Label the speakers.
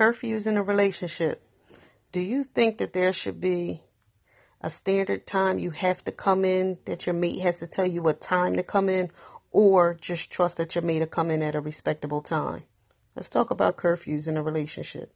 Speaker 1: Curfews in a relationship. Do you think that there should be a standard time you have to come in, that your mate has to tell you what time to come in, or just trust that your mate will come in at a respectable time? Let's talk about curfews in a relationship.